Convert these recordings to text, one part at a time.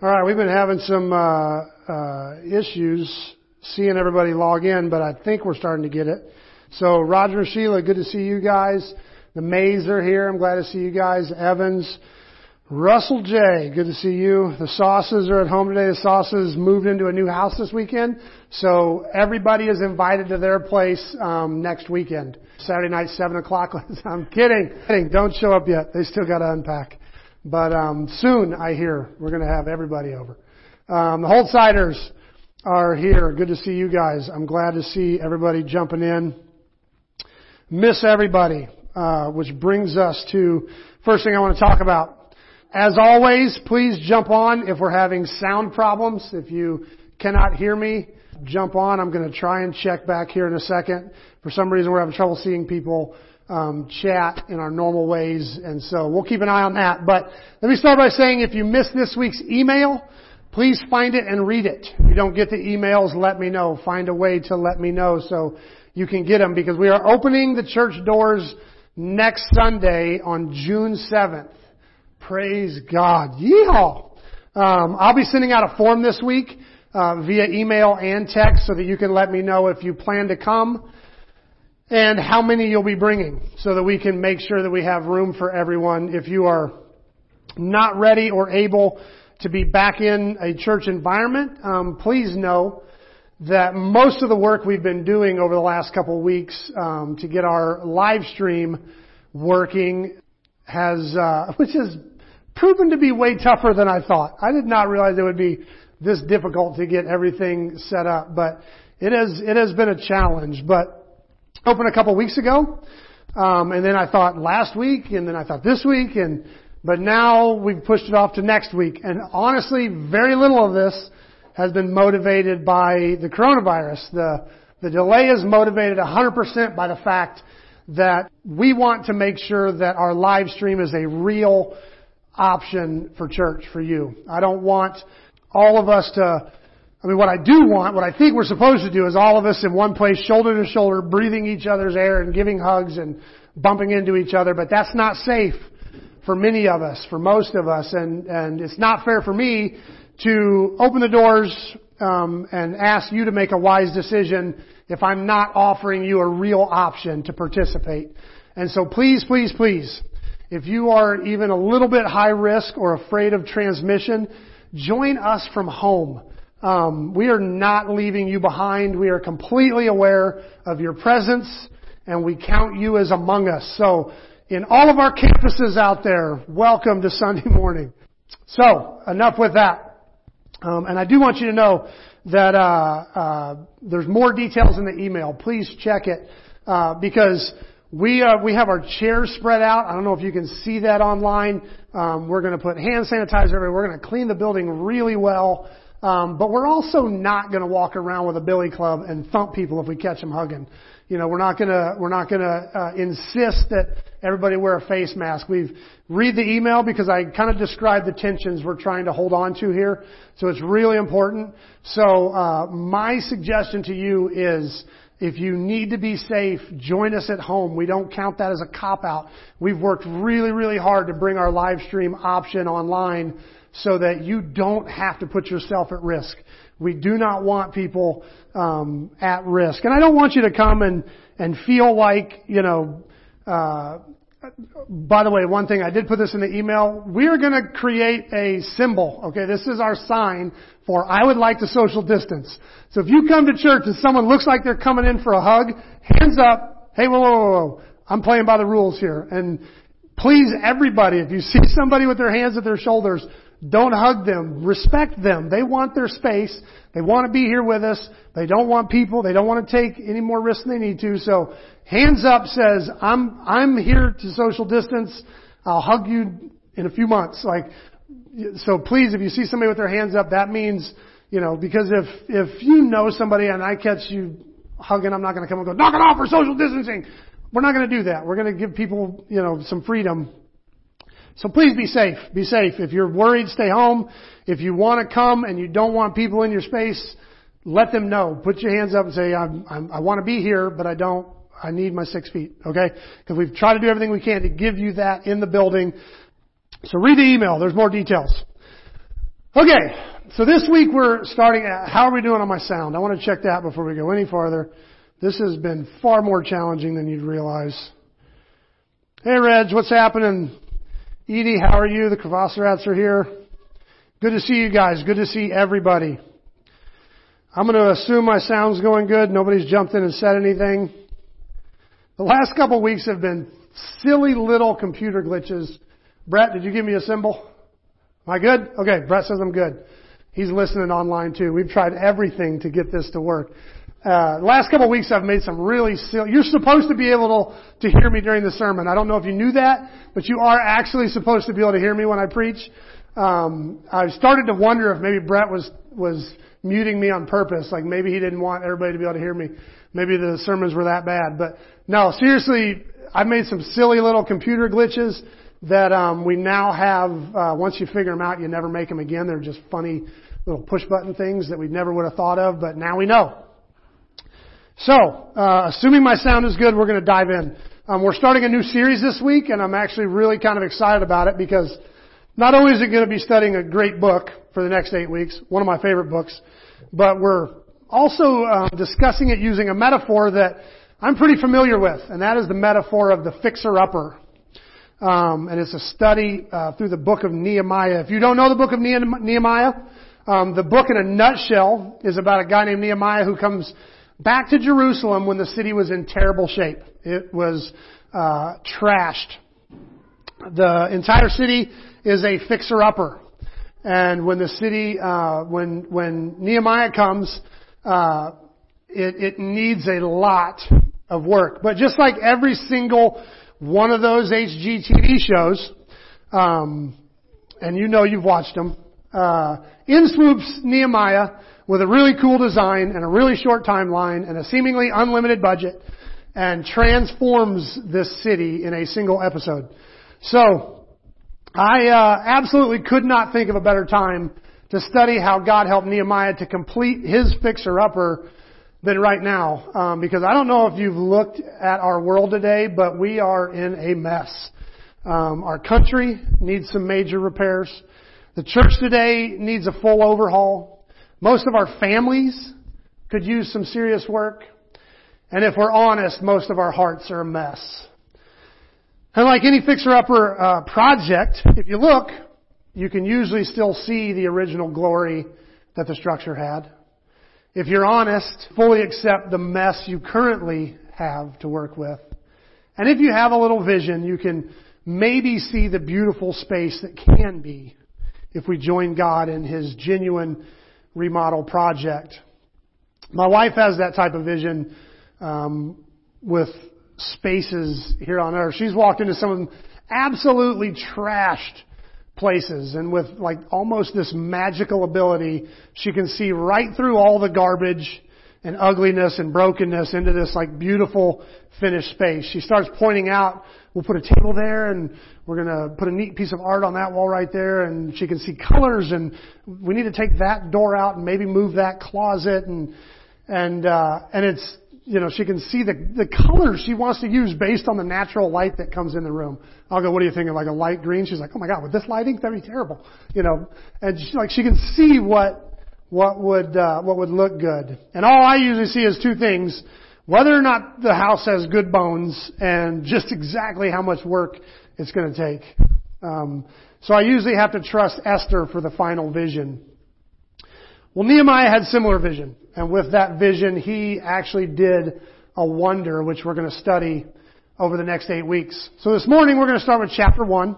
All right, we've been having some uh, uh, issues seeing everybody log in, but I think we're starting to get it. So Roger and Sheila, good to see you guys. The Mays are here. I'm glad to see you guys. Evans, Russell J, good to see you. The Sauces are at home today. The Sauces moved into a new house this weekend, so everybody is invited to their place um, next weekend. Saturday night, seven o'clock. I'm kidding. kidding. Don't show up yet. They still got to unpack. But um, soon, I hear we're going to have everybody over. Um, the Holtsiders are here. Good to see you guys. I'm glad to see everybody jumping in. Miss everybody, uh, which brings us to first thing I want to talk about. As always, please jump on if we're having sound problems. If you cannot hear me, jump on. I'm going to try and check back here in a second. For some reason, we're having trouble seeing people um, chat in our normal ways, and so we'll keep an eye on that. But let me start by saying, if you missed this week's email, please find it and read it. If you don't get the emails, let me know. Find a way to let me know so you can get them because we are opening the church doors next Sunday on June 7th. Praise God. Yeehaw! Um, I'll be sending out a form this week uh, via email and text so that you can let me know if you plan to come and how many you'll be bringing so that we can make sure that we have room for everyone. If you are not ready or able to be back in a church environment, um, please know that most of the work we've been doing over the last couple of weeks um, to get our live stream working has, uh, which has proven to be way tougher than I thought. I did not realize it would be this difficult to get everything set up, but it has it has been a challenge. But opened a couple weeks ago, um, and then I thought last week, and then I thought this week, and but now we've pushed it off to next week. And honestly, very little of this has been motivated by the coronavirus. The the delay is motivated 100% by the fact that we want to make sure that our live stream is a real option for church for you. I don't want all of us to I mean, what I do want, what I think we're supposed to do is all of us in one place, shoulder to shoulder, breathing each other's air and giving hugs and bumping into each other, but that's not safe for many of us, for most of us, and, and it's not fair for me to open the doors um, and ask you to make a wise decision if I'm not offering you a real option to participate. And so please, please, please, if you are even a little bit high risk or afraid of transmission, join us from home. Um, we are not leaving you behind. We are completely aware of your presence, and we count you as among us. So, in all of our campuses out there, welcome to Sunday morning. So, enough with that. Um, and I do want you to know that uh, uh, there's more details in the email. Please check it uh, because we uh, we have our chairs spread out. I don't know if you can see that online. Um, we're going to put hand sanitizer everywhere. We're going to clean the building really well. Um, but we're also not going to walk around with a billy club and thump people if we catch them hugging. You know, we're not going to we're not going to uh, insist that everybody wear a face mask. We've read the email because I kind of described the tensions we're trying to hold on to here. So it's really important. So uh, my suggestion to you is. If you need to be safe, join us at home. We don't count that as a cop out. We've worked really, really hard to bring our live stream option online so that you don't have to put yourself at risk. We do not want people um, at risk, and I don't want you to come and and feel like you know. Uh, by the way, one thing I did put this in the email. We are going to create a symbol. Okay, this is our sign for I would like to social distance. So if you come to church and someone looks like they're coming in for a hug, hands up. Hey, whoa, whoa, whoa, whoa. I'm playing by the rules here. And please, everybody, if you see somebody with their hands at their shoulders, don't hug them. Respect them. They want their space. They want to be here with us. They don't want people. They don't want to take any more risks than they need to. So hands up says, I'm, I'm here to social distance. I'll hug you in a few months. Like, so please, if you see somebody with their hands up, that means, you know, because if, if you know somebody and I catch you hugging, I'm not going to come and go, knock it off for social distancing. We're not going to do that. We're going to give people, you know, some freedom so please be safe. Be safe. If you're worried, stay home. If you want to come and you don't want people in your space, let them know. Put your hands up and say, I'm, I'm, i want to be here, but I don't. I need my six feet. Okay? Because we've tried to do everything we can to give you that in the building. So read the email. There's more details. Okay, so this week we're starting at, how are we doing on my sound? I want to check that before we go any farther. This has been far more challenging than you'd realize. Hey Reg, what's happening? Edie, how are you? The Kravasarats are here. Good to see you guys. Good to see everybody. I'm going to assume my sound's going good. Nobody's jumped in and said anything. The last couple weeks have been silly little computer glitches. Brett, did you give me a symbol? Am I good? Okay, Brett says I'm good. He's listening online too. We've tried everything to get this to work. Uh, last couple of weeks I've made some really silly, you're supposed to be able to, to hear me during the sermon. I don't know if you knew that, but you are actually supposed to be able to hear me when I preach. Um, I started to wonder if maybe Brett was, was muting me on purpose. Like maybe he didn't want everybody to be able to hear me. Maybe the sermons were that bad. But no, seriously, I've made some silly little computer glitches that um, we now have. Uh, once you figure them out, you never make them again. They're just funny little push button things that we never would have thought of, but now we know. So, uh, assuming my sound is good, we're going to dive in. Um, we're starting a new series this week, and I'm actually really kind of excited about it because not only is it going to be studying a great book for the next eight weeks, one of my favorite books, but we're also uh, discussing it using a metaphor that I'm pretty familiar with, and that is the metaphor of the fixer-upper. Um, and it's a study uh, through the book of Nehemiah. If you don't know the book of Nehemiah, um, the book in a nutshell is about a guy named Nehemiah who comes back to Jerusalem when the city was in terrible shape. It was uh, trashed. The entire city is a fixer-upper, and when the city, uh, when when Nehemiah comes, uh, it, it needs a lot of work. But just like every single one of those HGTV shows, um, and you know you've watched them. Uh, in swoops Nehemiah with a really cool design and a really short timeline and a seemingly unlimited budget and transforms this city in a single episode. So, I uh, absolutely could not think of a better time to study how God helped Nehemiah to complete his fixer-upper than right now. Um, because I don't know if you've looked at our world today, but we are in a mess. Um, our country needs some major repairs. The church today needs a full overhaul. Most of our families could use some serious work. And if we're honest, most of our hearts are a mess. And like any fixer-upper uh, project, if you look, you can usually still see the original glory that the structure had if you're honest, fully accept the mess you currently have to work with. And if you have a little vision, you can maybe see the beautiful space that can be if we join God in His genuine remodel project. My wife has that type of vision um, with spaces here on earth. She's walked into some absolutely trashed places and with like almost this magical ability, she can see right through all the garbage and ugliness and brokenness into this like beautiful finished space. She starts pointing out, we'll put a table there and we're going to put a neat piece of art on that wall right there and she can see colors and we need to take that door out and maybe move that closet and, and, uh, and it's, you know, she can see the, the colors she wants to use based on the natural light that comes in the room. I'll go, what are you thinking? Like a light green? She's like, oh my God, with this lighting, that'd be terrible. You know, and she, like she can see what, what would, uh, what would look good. And all I usually see is two things. Whether or not the house has good bones and just exactly how much work it's going to take. Um, so I usually have to trust Esther for the final vision. Well, Nehemiah had similar vision. And with that vision, he actually did a wonder, which we're going to study over the next eight weeks. So this morning we're going to start with chapter one,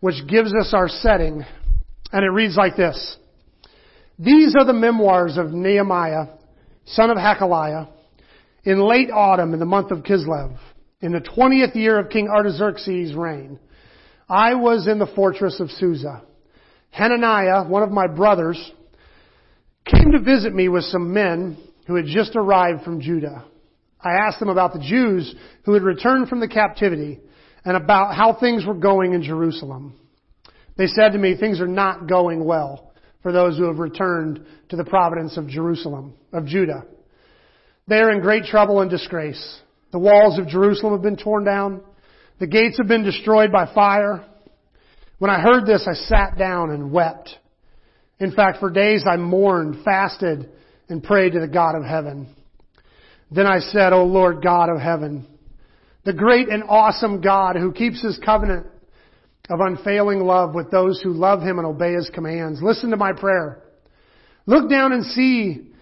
which gives us our setting. And it reads like this. These are the memoirs of Nehemiah, son of Hacaliah, in late autumn in the month of Kislev, in the twentieth year of King Artaxerxes' reign. I was in the fortress of Susa. Hananiah, one of my brothers, came to visit me with some men who had just arrived from Judah. I asked them about the Jews who had returned from the captivity and about how things were going in Jerusalem. They said to me, things are not going well for those who have returned to the providence of Jerusalem, of Judah. They are in great trouble and disgrace. The walls of Jerusalem have been torn down. The gates have been destroyed by fire. When I heard this, I sat down and wept. In fact, for days I mourned, fasted, and prayed to the God of heaven. Then I said, O Lord God of heaven, the great and awesome God who keeps his covenant of unfailing love with those who love him and obey his commands. Listen to my prayer. Look down and see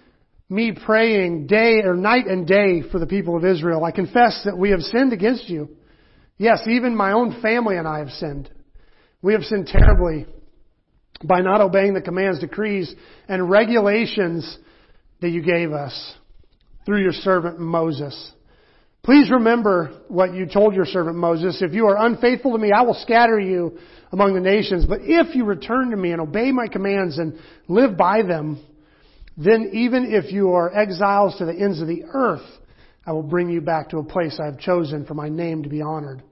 me praying day or night and day for the people of Israel. I confess that we have sinned against you. Yes, even my own family and I have sinned. We have sinned terribly by not obeying the commands, decrees, and regulations that you gave us through your servant Moses. Please remember what you told your servant Moses. If you are unfaithful to me, I will scatter you among the nations. But if you return to me and obey my commands and live by them, then even if you are exiles to the ends of the earth, I will bring you back to a place I have chosen for my name to be honored.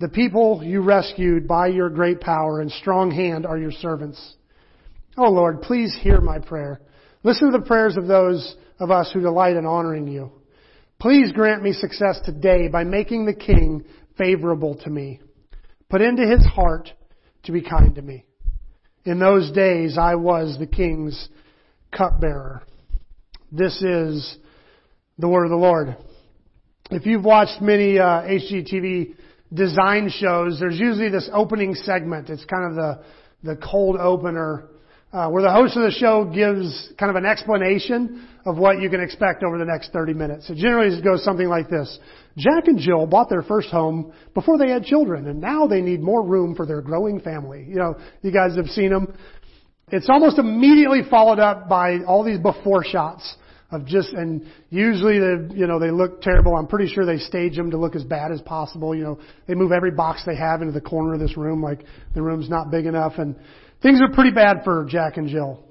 The people you rescued by your great power and strong hand are your servants. Oh Lord, please hear my prayer. Listen to the prayers of those of us who delight in honoring you. Please grant me success today by making the king favorable to me. Put into his heart to be kind to me. In those days I was the king's cupbearer. This is the word of the Lord. If you've watched many uh, HGTV design shows, there's usually this opening segment. It's kind of the the cold opener uh, where the host of the show gives kind of an explanation of what you can expect over the next 30 minutes. It generally goes something like this. Jack and Jill bought their first home before they had children, and now they need more room for their growing family. You know, you guys have seen them. It's almost immediately followed up by all these before shots of just, and usually they, you know, they look terrible. I'm pretty sure they stage them to look as bad as possible. You know, they move every box they have into the corner of this room like the room's not big enough and things are pretty bad for Jack and Jill.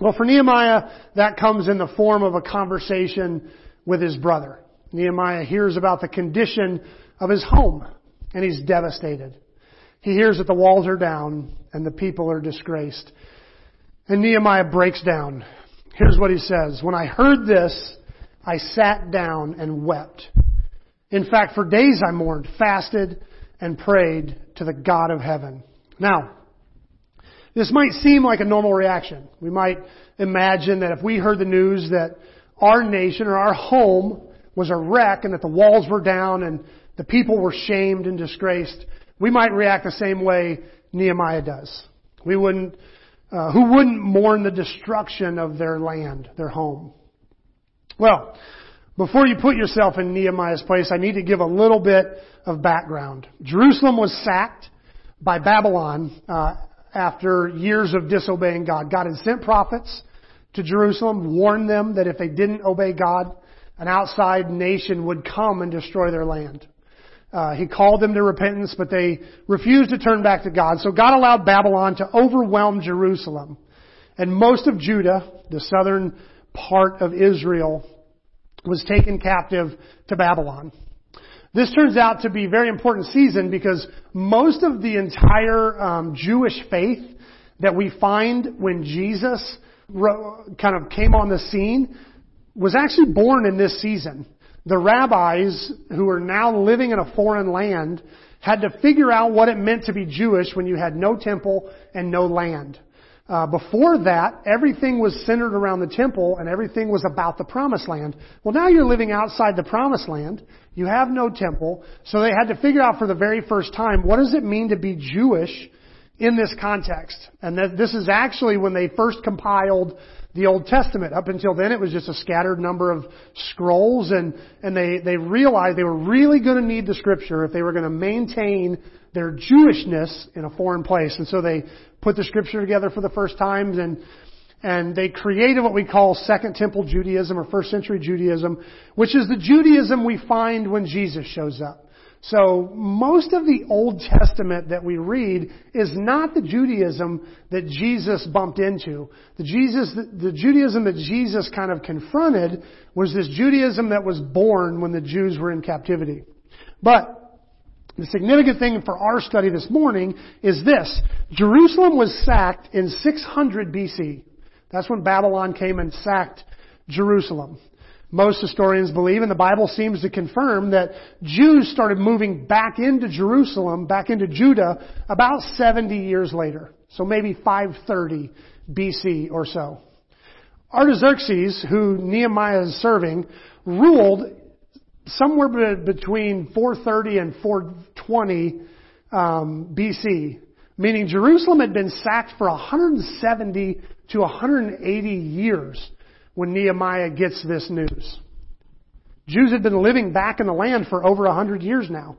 Well, for Nehemiah, that comes in the form of a conversation with his brother. Nehemiah hears about the condition of his home and he's devastated. He hears that the walls are down and the people are disgraced. And Nehemiah breaks down. Here's what he says. When I heard this, I sat down and wept. In fact, for days I mourned, fasted, and prayed to the God of heaven. Now, this might seem like a normal reaction. We might imagine that if we heard the news that our nation or our home was a wreck and that the walls were down and the people were shamed and disgraced, we might react the same way Nehemiah does. We wouldn't uh, who wouldn't mourn the destruction of their land, their home? Well, before you put yourself in Nehemiah's place, I need to give a little bit of background. Jerusalem was sacked by Babylon uh, after years of disobeying God. God had sent prophets to Jerusalem, warned them that if they didn't obey God, an outside nation would come and destroy their land. Uh, he called them to repentance, but they refused to turn back to God. So God allowed Babylon to overwhelm Jerusalem. And most of Judah, the southern part of Israel, was taken captive to Babylon. This turns out to be a very important season because most of the entire um, Jewish faith that we find when Jesus kind of came on the scene was actually born in this season the rabbis who are now living in a foreign land had to figure out what it meant to be Jewish when you had no temple and no land. Uh, before that, everything was centered around the temple and everything was about the promised land. Well, now you're living outside the promised land. You have no temple. So they had to figure out for the very first time, what does it mean to be Jewish in this context? And this is actually when they first compiled the Old Testament. Up until then, it was just a scattered number of scrolls, and, and they, they realized they were really going to need the Scripture if they were going to maintain their Jewishness in a foreign place. And so they put the Scripture together for the first time, and, and they created what we call Second Temple Judaism or First Century Judaism, which is the Judaism we find when Jesus shows up. So most of the Old Testament that we read is not the Judaism that Jesus bumped into. The Jesus, the Judaism that Jesus kind of confronted was this Judaism that was born when the Jews were in captivity. But the significant thing for our study this morning is this. Jerusalem was sacked in 600 BC. That's when Babylon came and sacked Jerusalem most historians believe, and the Bible seems to confirm, that Jews started moving back into Jerusalem, back into Judah, about 70 years later. So maybe 530 BC or so. Artaxerxes, who Nehemiah is serving, ruled somewhere between 430 and 420 um, BC, meaning Jerusalem had been sacked for 170 to 180 years when Nehemiah gets this news. Jews had been living back in the land for over 100 years now.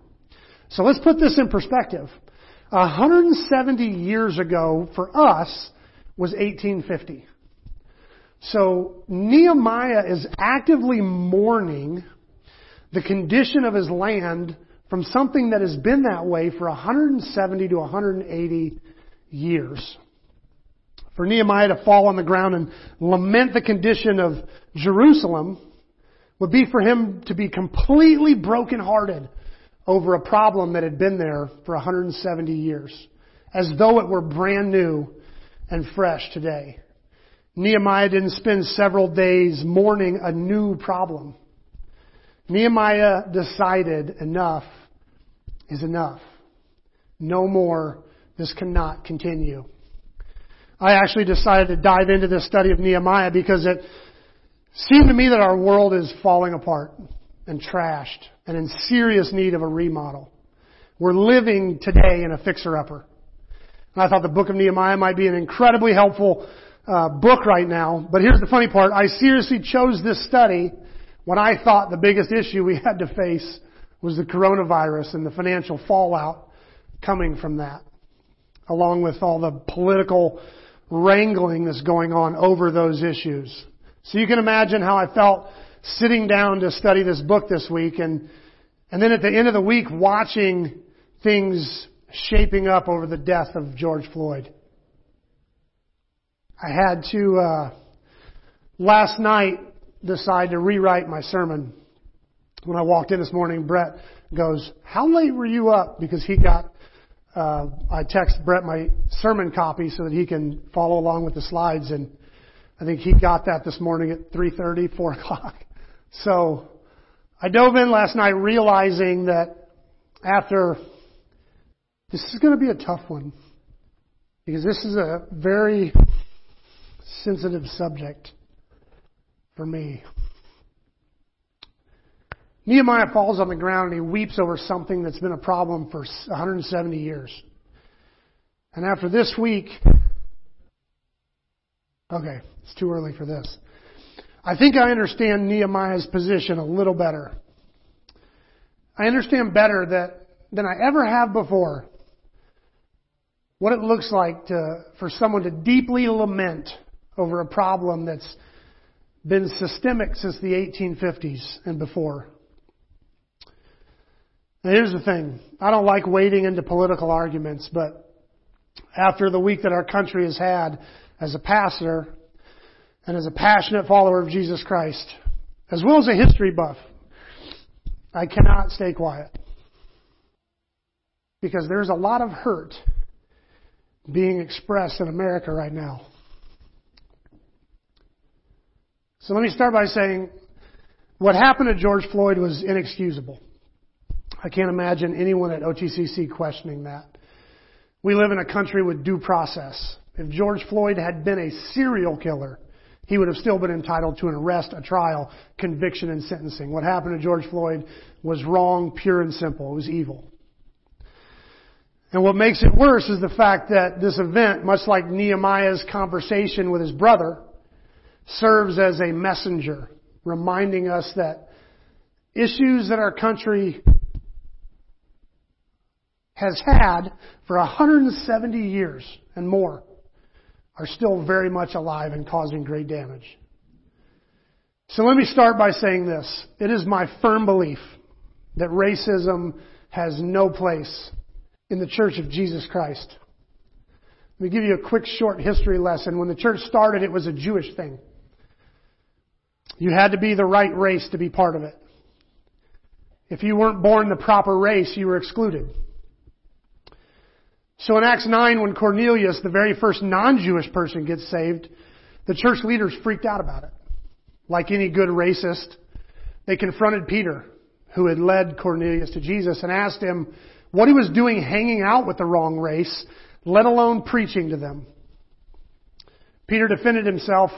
So let's put this in perspective. 170 years ago for us was 1850. So Nehemiah is actively mourning the condition of his land from something that has been that way for 170 to 180 years. For Nehemiah to fall on the ground and lament the condition of Jerusalem would be for him to be completely brokenhearted over a problem that had been there for 170 years, as though it were brand new and fresh today. Nehemiah didn't spend several days mourning a new problem. Nehemiah decided enough is enough. No more. This cannot continue. I actually decided to dive into this study of Nehemiah because it seemed to me that our world is falling apart and trashed and in serious need of a remodel. We're living today in a fixer-upper. And I thought the book of Nehemiah might be an incredibly helpful uh, book right now. But here's the funny part. I seriously chose this study when I thought the biggest issue we had to face was the coronavirus and the financial fallout coming from that, along with all the political wrangling that's going on over those issues. So you can imagine how I felt sitting down to study this book this week and, and then at the end of the week watching things shaping up over the death of George Floyd. I had to, uh, last night decide to rewrite my sermon. When I walked in this morning, Brett goes, how late were you up? Because he got, uh, I text Brett my sermon copy so that he can follow along with the slides and I think he got that this morning at 3.30, 4 o'clock. So I dove in last night realizing that after, this is going to be a tough one because this is a very sensitive subject for me. Nehemiah falls on the ground and he weeps over something that's been a problem for 170 years. And after this week, okay, it's too early for this. I think I understand Nehemiah's position a little better. I understand better that than I ever have before what it looks like to, for someone to deeply lament over a problem that's been systemic since the 1850s and before. Now here's the thing. I don't like wading into political arguments, but after the week that our country has had as a pastor and as a passionate follower of Jesus Christ, as well as a history buff, I cannot stay quiet. Because there's a lot of hurt being expressed in America right now. So let me start by saying what happened to George Floyd was inexcusable. I can't imagine anyone at OTCC questioning that. We live in a country with due process. If George Floyd had been a serial killer, he would have still been entitled to an arrest, a trial, conviction, and sentencing. What happened to George Floyd was wrong, pure and simple. It was evil. And what makes it worse is the fact that this event, much like Nehemiah's conversation with his brother, serves as a messenger, reminding us that issues that our country has had for 170 years and more are still very much alive and causing great damage. So let me start by saying this. It is my firm belief that racism has no place in the Church of Jesus Christ. Let me give you a quick short history lesson. When the church started, it was a Jewish thing. You had to be the right race to be part of it. If you weren't born the proper race, you were excluded. So in Acts 9, when Cornelius, the very first non-Jewish person, gets saved, the church leaders freaked out about it. Like any good racist, they confronted Peter, who had led Cornelius to Jesus, and asked him what he was doing hanging out with the wrong race, let alone preaching to them. Peter defended himself,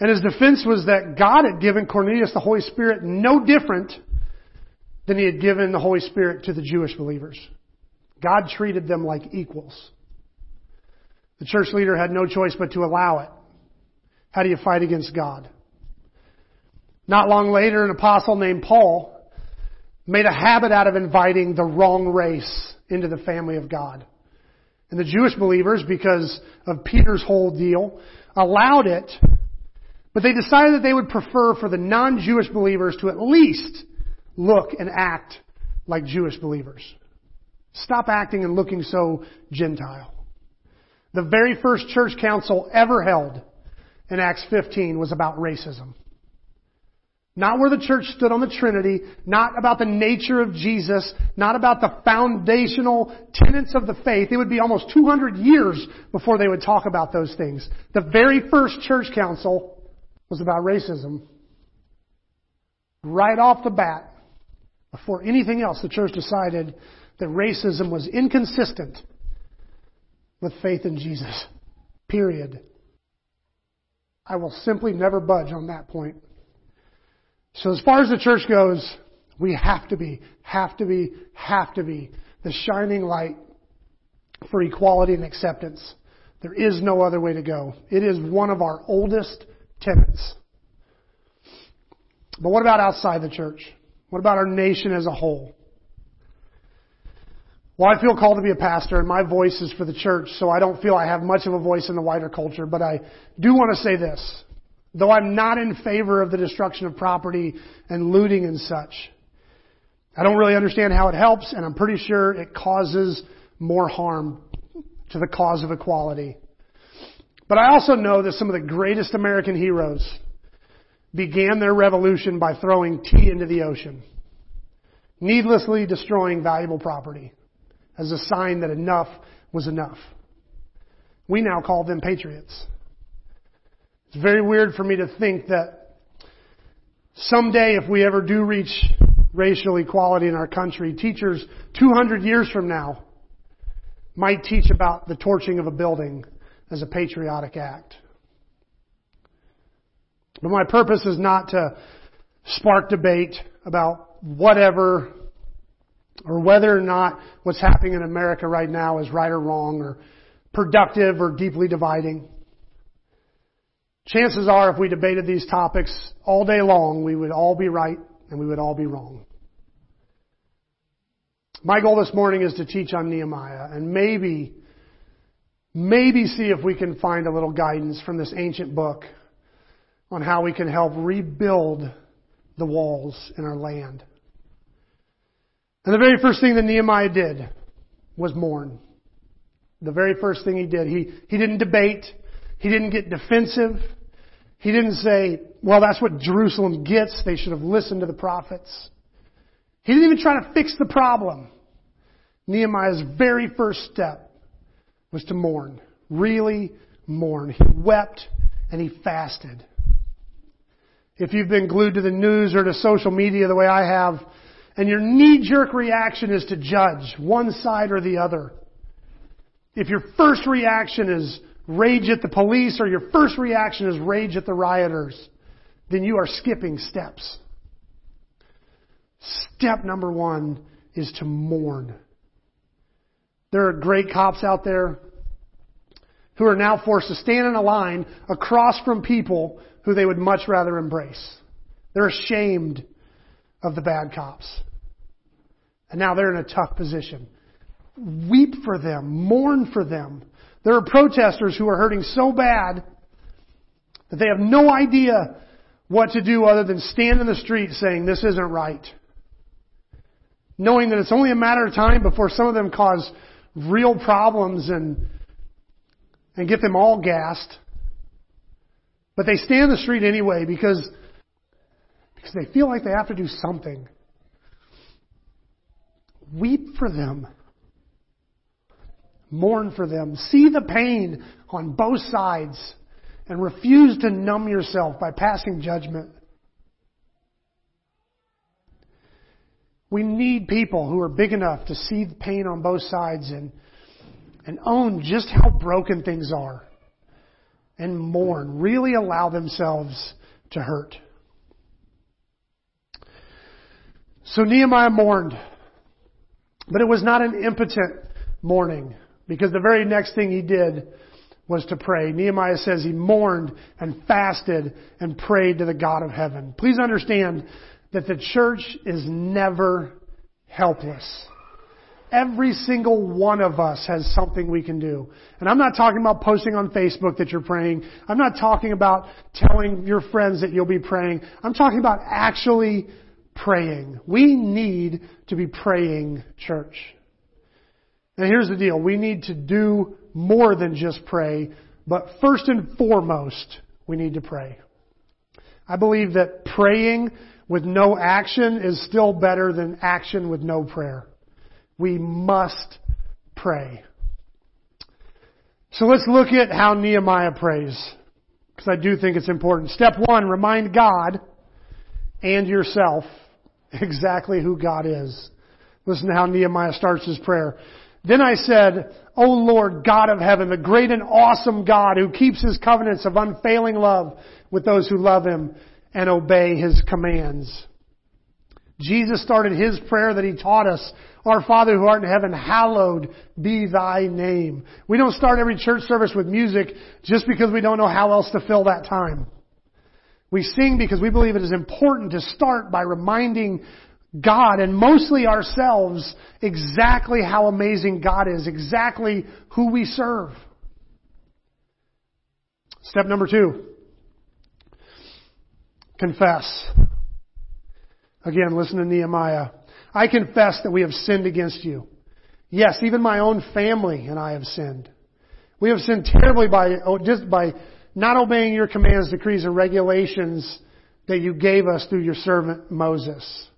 and his defense was that God had given Cornelius the Holy Spirit no different than he had given the Holy Spirit to the Jewish believers. God treated them like equals. The church leader had no choice but to allow it. How do you fight against God? Not long later, an apostle named Paul made a habit out of inviting the wrong race into the family of God. And the Jewish believers, because of Peter's whole deal, allowed it, but they decided that they would prefer for the non-Jewish believers to at least look and act like Jewish believers. Stop acting and looking so Gentile. The very first church council ever held in Acts 15 was about racism. Not where the church stood on the Trinity, not about the nature of Jesus, not about the foundational tenets of the faith. It would be almost 200 years before they would talk about those things. The very first church council was about racism. Right off the bat, before anything else, the church decided that racism was inconsistent with faith in Jesus. Period. I will simply never budge on that point. So as far as the church goes, we have to be, have to be, have to be the shining light for equality and acceptance. There is no other way to go. It is one of our oldest tenets. But what about outside the church? What about our nation as a whole? Well, I feel called to be a pastor, and my voice is for the church, so I don't feel I have much of a voice in the wider culture, but I do want to say this. Though I'm not in favor of the destruction of property and looting and such, I don't really understand how it helps, and I'm pretty sure it causes more harm to the cause of equality. But I also know that some of the greatest American heroes began their revolution by throwing tea into the ocean, needlessly destroying valuable property as a sign that enough was enough. We now call them patriots. It's very weird for me to think that someday, if we ever do reach racial equality in our country, teachers 200 years from now might teach about the torching of a building as a patriotic act. But my purpose is not to spark debate about whatever or whether or not what's happening in America right now is right or wrong or productive or deeply dividing. Chances are if we debated these topics all day long, we would all be right and we would all be wrong. My goal this morning is to teach on Nehemiah and maybe, maybe see if we can find a little guidance from this ancient book on how we can help rebuild the walls in our land. And the very first thing that Nehemiah did was mourn. The very first thing he did. He, he didn't debate. He didn't get defensive. He didn't say, well, that's what Jerusalem gets. They should have listened to the prophets. He didn't even try to fix the problem. Nehemiah's very first step was to mourn. Really mourn. He wept and he fasted. If you've been glued to the news or to social media the way I have, and your knee-jerk reaction is to judge one side or the other, if your first reaction is rage at the police or your first reaction is rage at the rioters, then you are skipping steps. Step number one is to mourn. There are great cops out there who are now forced to stand in a line across from people who they would much rather embrace. They're ashamed of the bad cops. And now they're in a tough position. Weep for them, mourn for them, there are protesters who are hurting so bad that they have no idea what to do other than stand in the street saying, this isn't right. Knowing that it's only a matter of time before some of them cause real problems and, and get them all gassed. But they stand in the street anyway because, because they feel like they have to do something. Weep for them. Mourn for them. See the pain on both sides and refuse to numb yourself by passing judgment. We need people who are big enough to see the pain on both sides and and own just how broken things are and mourn. Really allow themselves to hurt. So Nehemiah mourned, but it was not an impotent mourning because the very next thing he did was to pray. Nehemiah says he mourned and fasted and prayed to the God of heaven. Please understand that the church is never helpless. Every single one of us has something we can do. And I'm not talking about posting on Facebook that you're praying. I'm not talking about telling your friends that you'll be praying. I'm talking about actually praying. We need to be praying church. And here's the deal. We need to do more than just pray, but first and foremost, we need to pray. I believe that praying with no action is still better than action with no prayer. We must pray. So let's look at how Nehemiah prays. Because I do think it's important. Step one, remind God and yourself exactly who God is. Listen to how Nehemiah starts his prayer. Then I said, O Lord, God of heaven, the great and awesome God who keeps his covenants of unfailing love with those who love him and obey his commands. Jesus started his prayer that he taught us. Our Father who art in heaven, hallowed be thy name. We don't start every church service with music just because we don't know how else to fill that time. We sing because we believe it is important to start by reminding God and mostly ourselves exactly how amazing God is, exactly who we serve. Step number two. Confess. Again, listen to Nehemiah. I confess that we have sinned against you. Yes, even my own family and I have sinned. We have sinned terribly by, oh, just by not obeying your commands, decrees, and regulations that you gave us through your servant Moses.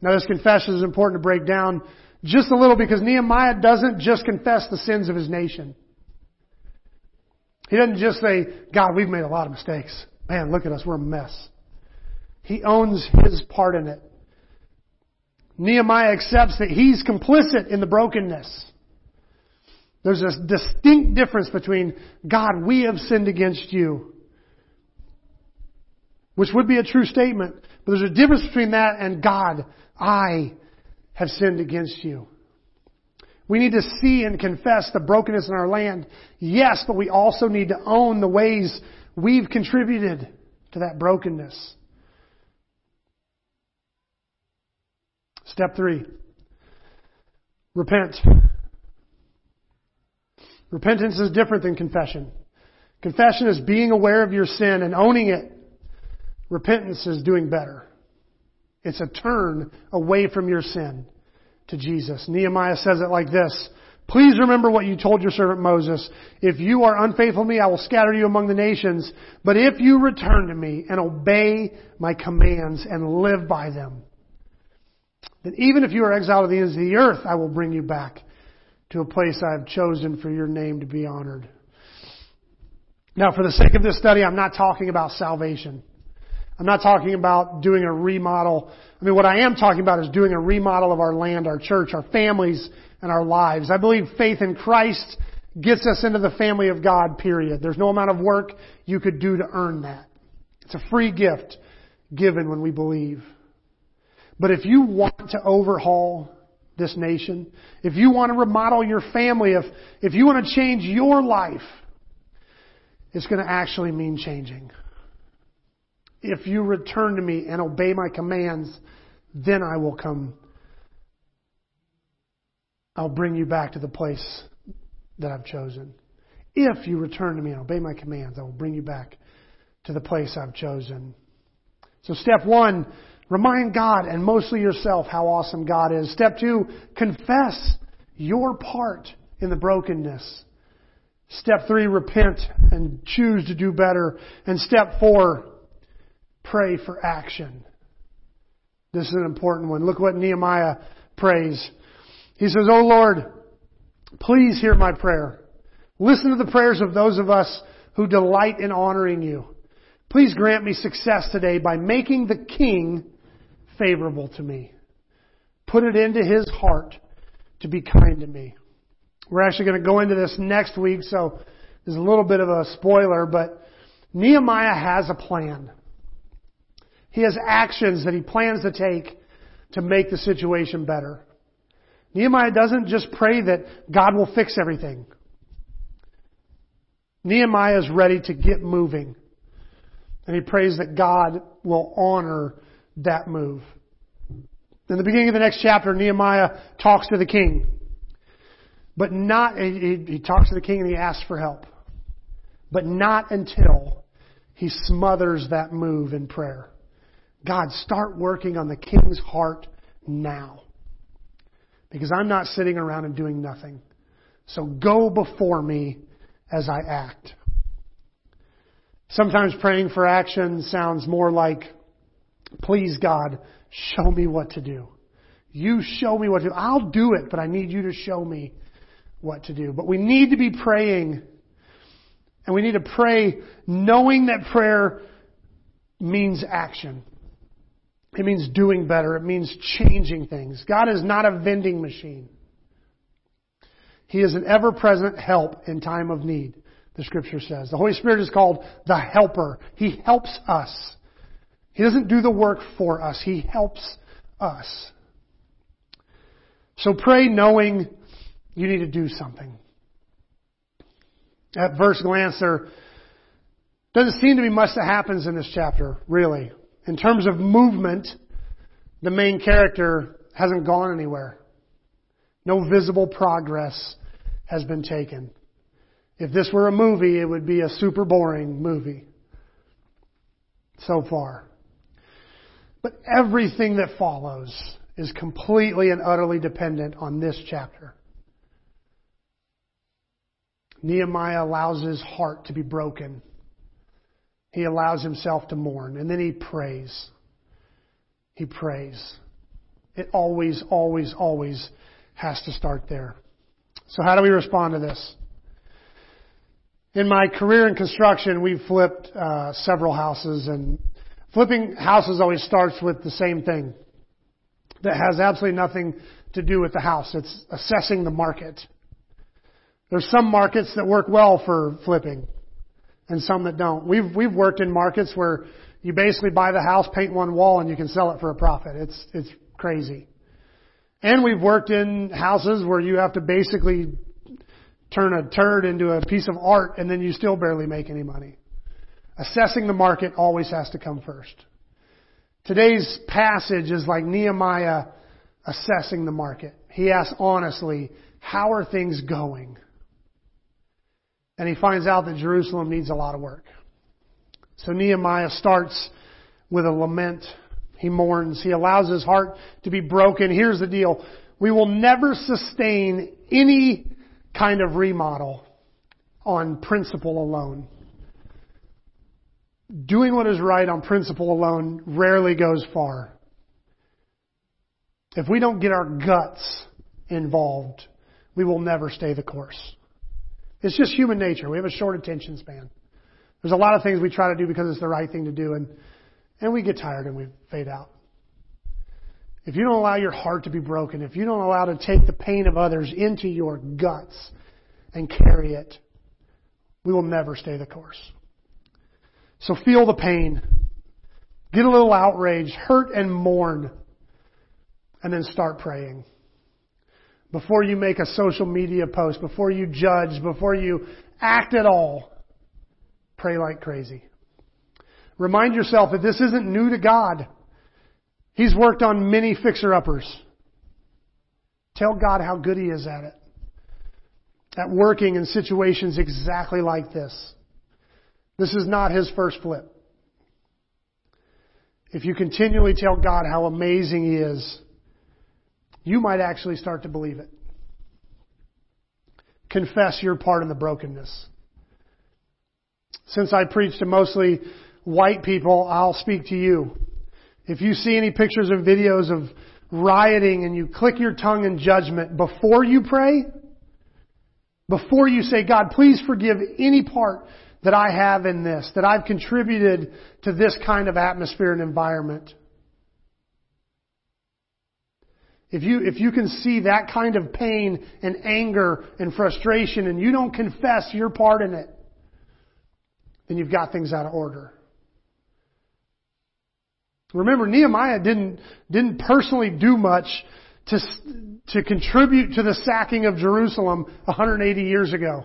Now this confession is important to break down just a little because Nehemiah doesn't just confess the sins of his nation. He doesn't just say, God, we've made a lot of mistakes. Man, look at us, we're a mess. He owns his part in it. Nehemiah accepts that he's complicit in the brokenness. There's a distinct difference between, God, we have sinned against you, which would be a true statement, but there's a difference between that and God, I have sinned against you. We need to see and confess the brokenness in our land. Yes, but we also need to own the ways we've contributed to that brokenness. Step three. Repent. Repentance is different than confession. Confession is being aware of your sin and owning it. Repentance is doing better. It's a turn away from your sin to Jesus. Nehemiah says it like this. Please remember what you told your servant Moses. If you are unfaithful to me, I will scatter you among the nations. But if you return to me and obey my commands and live by them, then even if you are exiled to the ends of the earth, I will bring you back to a place I have chosen for your name to be honored. Now, for the sake of this study, I'm not talking about salvation. I'm not talking about doing a remodel. I mean, what I am talking about is doing a remodel of our land, our church, our families, and our lives. I believe faith in Christ gets us into the family of God, period. There's no amount of work you could do to earn that. It's a free gift given when we believe. But if you want to overhaul this nation, if you want to remodel your family, if, if you want to change your life, it's going to actually mean changing. If you return to me and obey my commands, then I will come. I'll bring you back to the place that I've chosen. If you return to me and obey my commands, I will bring you back to the place I've chosen. So step one, remind God and mostly yourself how awesome God is. Step two, confess your part in the brokenness. Step three, repent and choose to do better. And step four, pray for action. This is an important one. Look what Nehemiah prays. He says, Oh Lord, please hear my prayer. Listen to the prayers of those of us who delight in honoring you. Please grant me success today by making the king favorable to me. Put it into his heart to be kind to me. We're actually going to go into this next week, so there's a little bit of a spoiler, but Nehemiah has a plan. He has actions that he plans to take to make the situation better. Nehemiah doesn't just pray that God will fix everything. Nehemiah is ready to get moving. And he prays that God will honor that move. In the beginning of the next chapter, Nehemiah talks to the king. But not, he, talks to the king and he asks for help. But not until he smothers that move in prayer. God, start working on the king's heart now. Because I'm not sitting around and doing nothing. So go before me as I act. Sometimes praying for action sounds more like, please God, show me what to do. You show me what to do. I'll do it, but I need you to show me what to do. But we need to be praying, and we need to pray knowing that prayer means action. It means doing better. It means changing things. God is not a vending machine. He is an ever present help in time of need, the scripture says. The Holy Spirit is called the helper. He helps us. He doesn't do the work for us. He helps us. So pray knowing you need to do something. At first glance, there doesn't seem to be much that happens in this chapter, really. In terms of movement, the main character hasn't gone anywhere. No visible progress has been taken. If this were a movie, it would be a super boring movie. So far. But everything that follows is completely and utterly dependent on this chapter. Nehemiah allows his heart to be broken. He allows himself to mourn. And then he prays. He prays. It always, always, always has to start there. So how do we respond to this? In my career in construction, we've flipped uh, several houses, and flipping houses always starts with the same thing that has absolutely nothing to do with the house. It's assessing the market. There's some markets that work well for flipping and some that don't. We've, we've worked in markets where you basically buy the house, paint one wall, and you can sell it for a profit. It's, it's crazy. And we've worked in houses where you have to basically turn a turd into a piece of art and then you still barely make any money. Assessing the market always has to come first. Today's passage is like Nehemiah assessing the market. He asks honestly, how are things going? And he finds out that Jerusalem needs a lot of work. So Nehemiah starts with a lament. He mourns. He allows his heart to be broken. Here's the deal. We will never sustain any kind of remodel on principle alone. Doing what is right on principle alone rarely goes far. If we don't get our guts involved, we will never stay the course. It's just human nature. We have a short attention span. There's a lot of things we try to do because it's the right thing to do, and, and we get tired and we fade out. If you don't allow your heart to be broken, if you don't allow to take the pain of others into your guts and carry it, we will never stay the course. So feel the pain. Get a little outraged, hurt and mourn, and then start praying before you make a social media post, before you judge, before you act at all, pray like crazy. Remind yourself that this isn't new to God. He's worked on many fixer-uppers. Tell God how good He is at it. At working in situations exactly like this. This is not His first flip. If you continually tell God how amazing He is, you might actually start to believe it. Confess your part in the brokenness. Since I preach to mostly white people, I'll speak to you. If you see any pictures or videos of rioting and you click your tongue in judgment before you pray, before you say, God, please forgive any part that I have in this, that I've contributed to this kind of atmosphere and environment. If you, if you can see that kind of pain and anger and frustration and you don't confess your part in it, then you've got things out of order. Remember, Nehemiah didn't, didn't personally do much to, to contribute to the sacking of Jerusalem 180 years ago.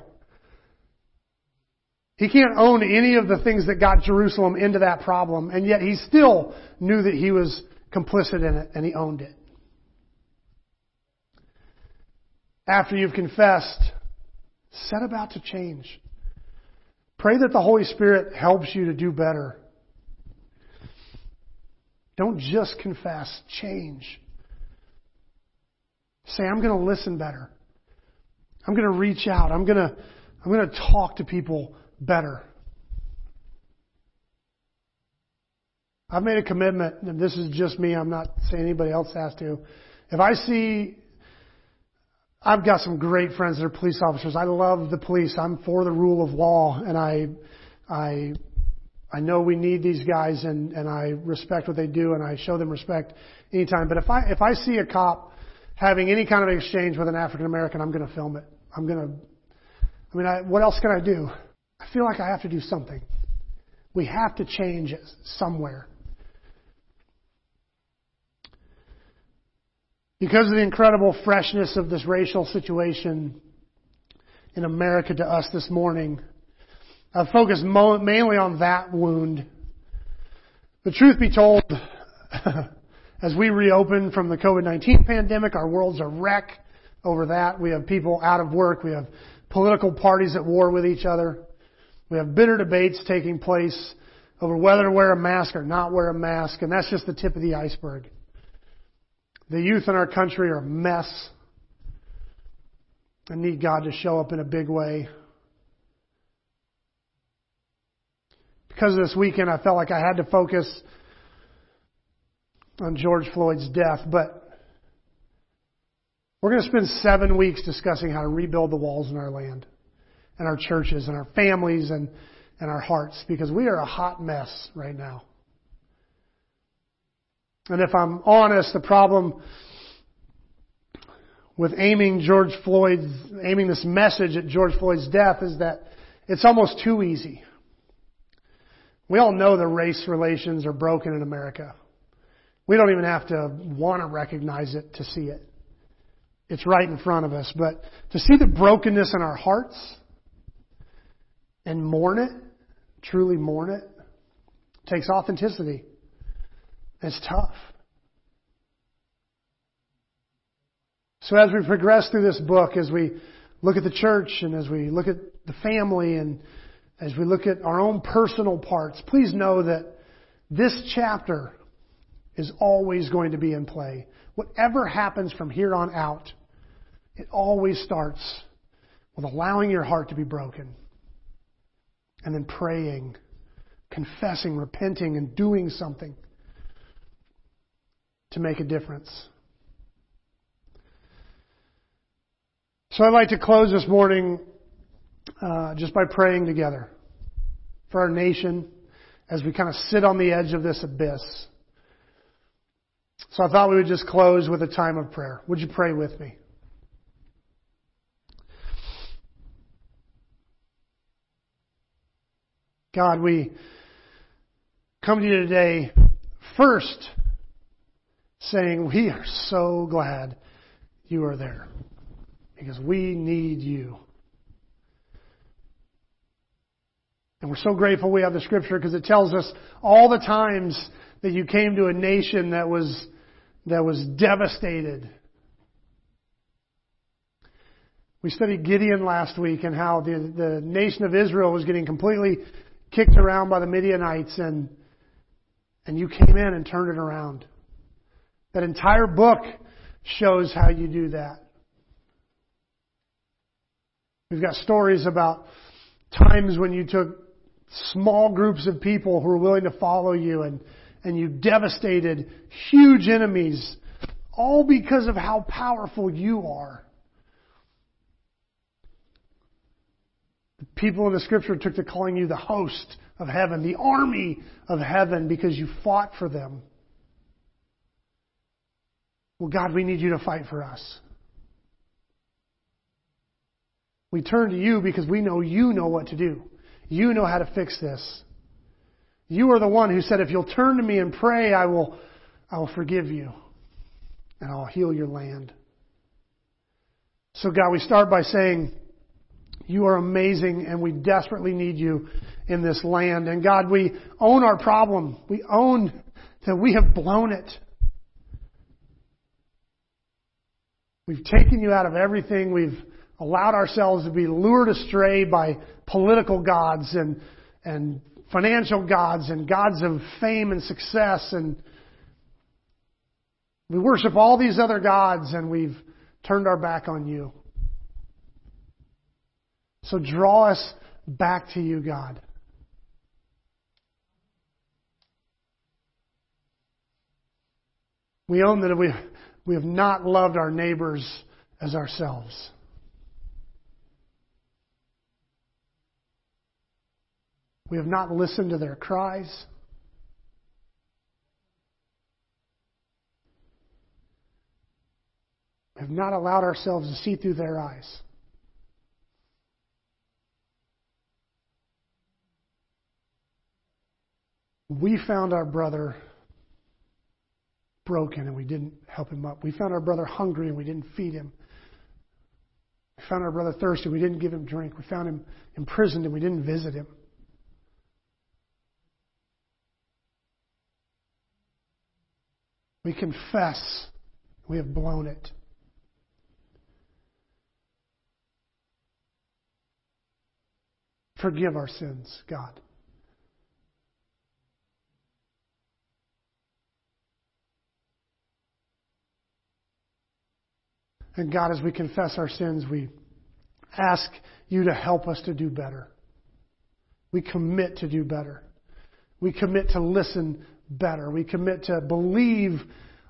He can't own any of the things that got Jerusalem into that problem, and yet he still knew that he was complicit in it, and he owned it. After you've confessed, set about to change. Pray that the Holy Spirit helps you to do better. Don't just confess, change. Say, I'm going to listen better. I'm going to reach out. I'm going to, I'm going to talk to people better. I've made a commitment, and this is just me, I'm not saying anybody else has to. If I see, I've got some great friends that are police officers. I love the police. I'm for the rule of law, and I, I, I know we need these guys, and, and I respect what they do, and I show them respect anytime. But if I, if I see a cop having any kind of exchange with an African American, I'm going to film it. I'm going to, I mean, I, what else can I do? I feel like I have to do something. We have to change somewhere. Because of the incredible freshness of this racial situation in America to us this morning, I've focused mo- mainly on that wound. The truth be told, as we reopen from the COVID-19 pandemic, our world's a wreck over that. We have people out of work. We have political parties at war with each other. We have bitter debates taking place over whether to wear a mask or not wear a mask, and that's just the tip of the iceberg. The youth in our country are a mess and need God to show up in a big way. Because of this weekend, I felt like I had to focus on George Floyd's death, but we're going to spend seven weeks discussing how to rebuild the walls in our land and our churches and our families and, and our hearts because we are a hot mess right now. And if I'm honest, the problem with aiming George Floyd's, aiming this message at George Floyd's death is that it's almost too easy. We all know the race relations are broken in America. We don't even have to want to recognize it to see it. It's right in front of us. But to see the brokenness in our hearts, and mourn it, truly mourn it, takes authenticity. It's tough. So as we progress through this book, as we look at the church and as we look at the family and as we look at our own personal parts, please know that this chapter is always going to be in play. Whatever happens from here on out, it always starts with allowing your heart to be broken and then praying, confessing, repenting, and doing something to make a difference. So I'd like to close this morning uh, just by praying together for our nation as we kind of sit on the edge of this abyss. So I thought we would just close with a time of prayer. Would you pray with me? God, we come to you today first saying we are so glad you are there because we need you. And we're so grateful we have the scripture because it tells us all the times that you came to a nation that was, that was devastated. We studied Gideon last week and how the, the nation of Israel was getting completely kicked around by the Midianites and, and you came in and turned it around. That entire book shows how you do that. We've got stories about times when you took small groups of people who were willing to follow you and, and you devastated huge enemies all because of how powerful you are. People in the scripture took to calling you the host of heaven, the army of heaven, because you fought for them. Well, God, we need you to fight for us. We turn to you because we know you know what to do. You know how to fix this. You are the one who said, if you'll turn to me and pray, I will, I will forgive you and I'll heal your land. So God, we start by saying, you are amazing and we desperately need you in this land. And God, we own our problem. We own that we have blown it. We've taken you out of everything. We've allowed ourselves to be lured astray by political gods and, and financial gods and gods of fame and success and we worship all these other gods and we've turned our back on you. So draw us back to you, God. We own that we, we have not loved our neighbors as ourselves. We have not listened to their cries. We have not allowed ourselves to see through their eyes. We found our brother broken and we didn't help him up. We found our brother hungry and we didn't feed him. We found our brother thirsty and we didn't give him drink. We found him imprisoned and we didn't visit him. We confess we have blown it. Forgive our sins, God. And God, as we confess our sins, we ask you to help us to do better. We commit to do better. We commit to listen better. We commit to believe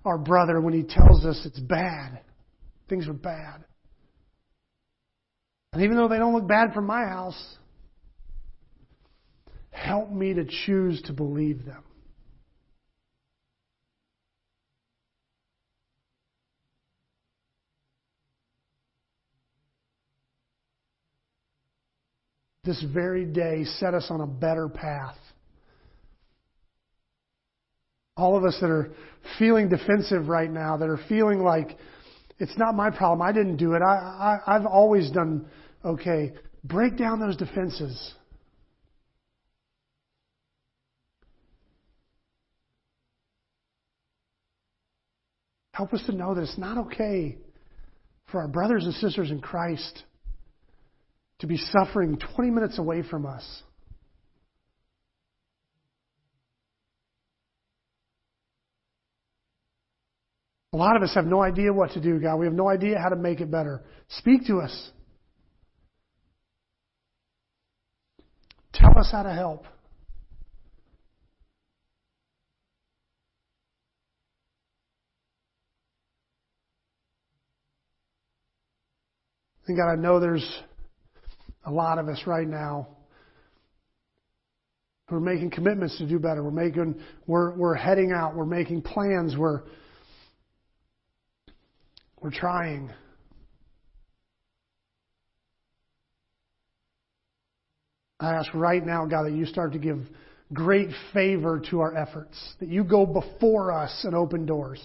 our brother when he tells us it's bad. Things are bad. And even though they don't look bad from my house, help me to choose to believe them. This very day set us on a better path all of us that are feeling defensive right now, that are feeling like it's not my problem, I didn't do it, I, I, I've always done okay. Break down those defenses. Help us to know that it's not okay for our brothers and sisters in Christ to be suffering 20 minutes away from us. A lot of us have no idea what to do, God. We have no idea how to make it better. Speak to us. Tell us how to help. And God, I know there's a lot of us right now who are making commitments to do better. We're making, we're, we're heading out. We're making plans. We're, we're trying. I ask right now, God, that you start to give great favor to our efforts, that you go before us and open doors.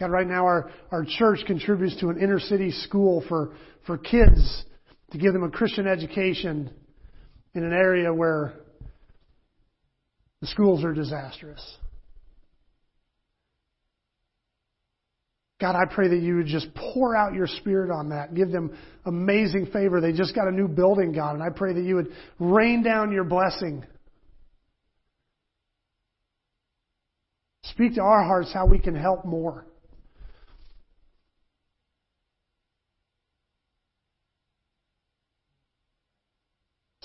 God, right now our, our church contributes to an inner city school for, for kids to give them a Christian education in an area where the schools are disastrous. God, I pray that you would just pour out your spirit on that. Give them amazing favor. They just got a new building, God, and I pray that you would rain down your blessing. Speak to our hearts how we can help more.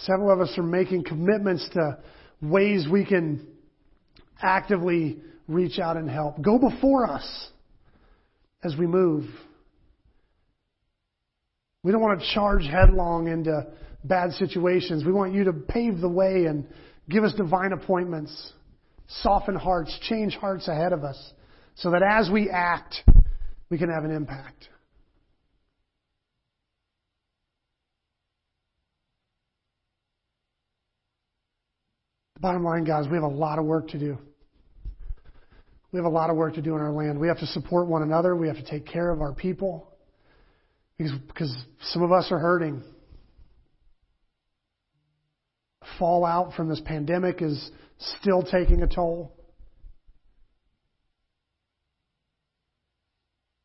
Several of us are making commitments to ways we can actively reach out and help. Go before us as we move. We don't want to charge headlong into bad situations. We want you to pave the way and give us divine appointments. soften hearts, change hearts ahead of us, so that as we act, we can have an impact. The bottom line, guys, we have a lot of work to do. We have a lot of work to do in our land. We have to support one another. We have to take care of our people because, because some of us are hurting. Fallout from this pandemic is still taking a toll.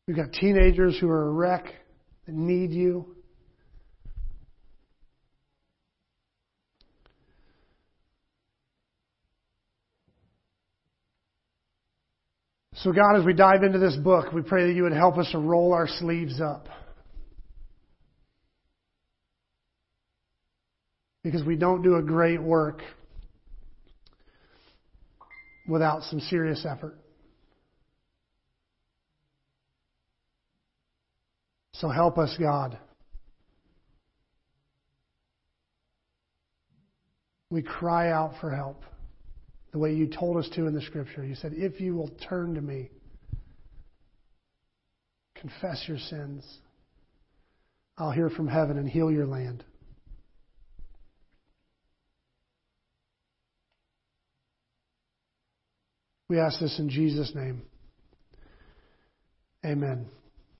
We've got teenagers who are a wreck that need you. So, God, as we dive into this book, we pray that you would help us to roll our sleeves up. Because we don't do a great work without some serious effort. So help us, God. We cry out for help the way you told us to in the scripture. You said, If you will turn to me, confess your sins, I'll hear from heaven and heal your land. We ask this in Jesus' name. Amen.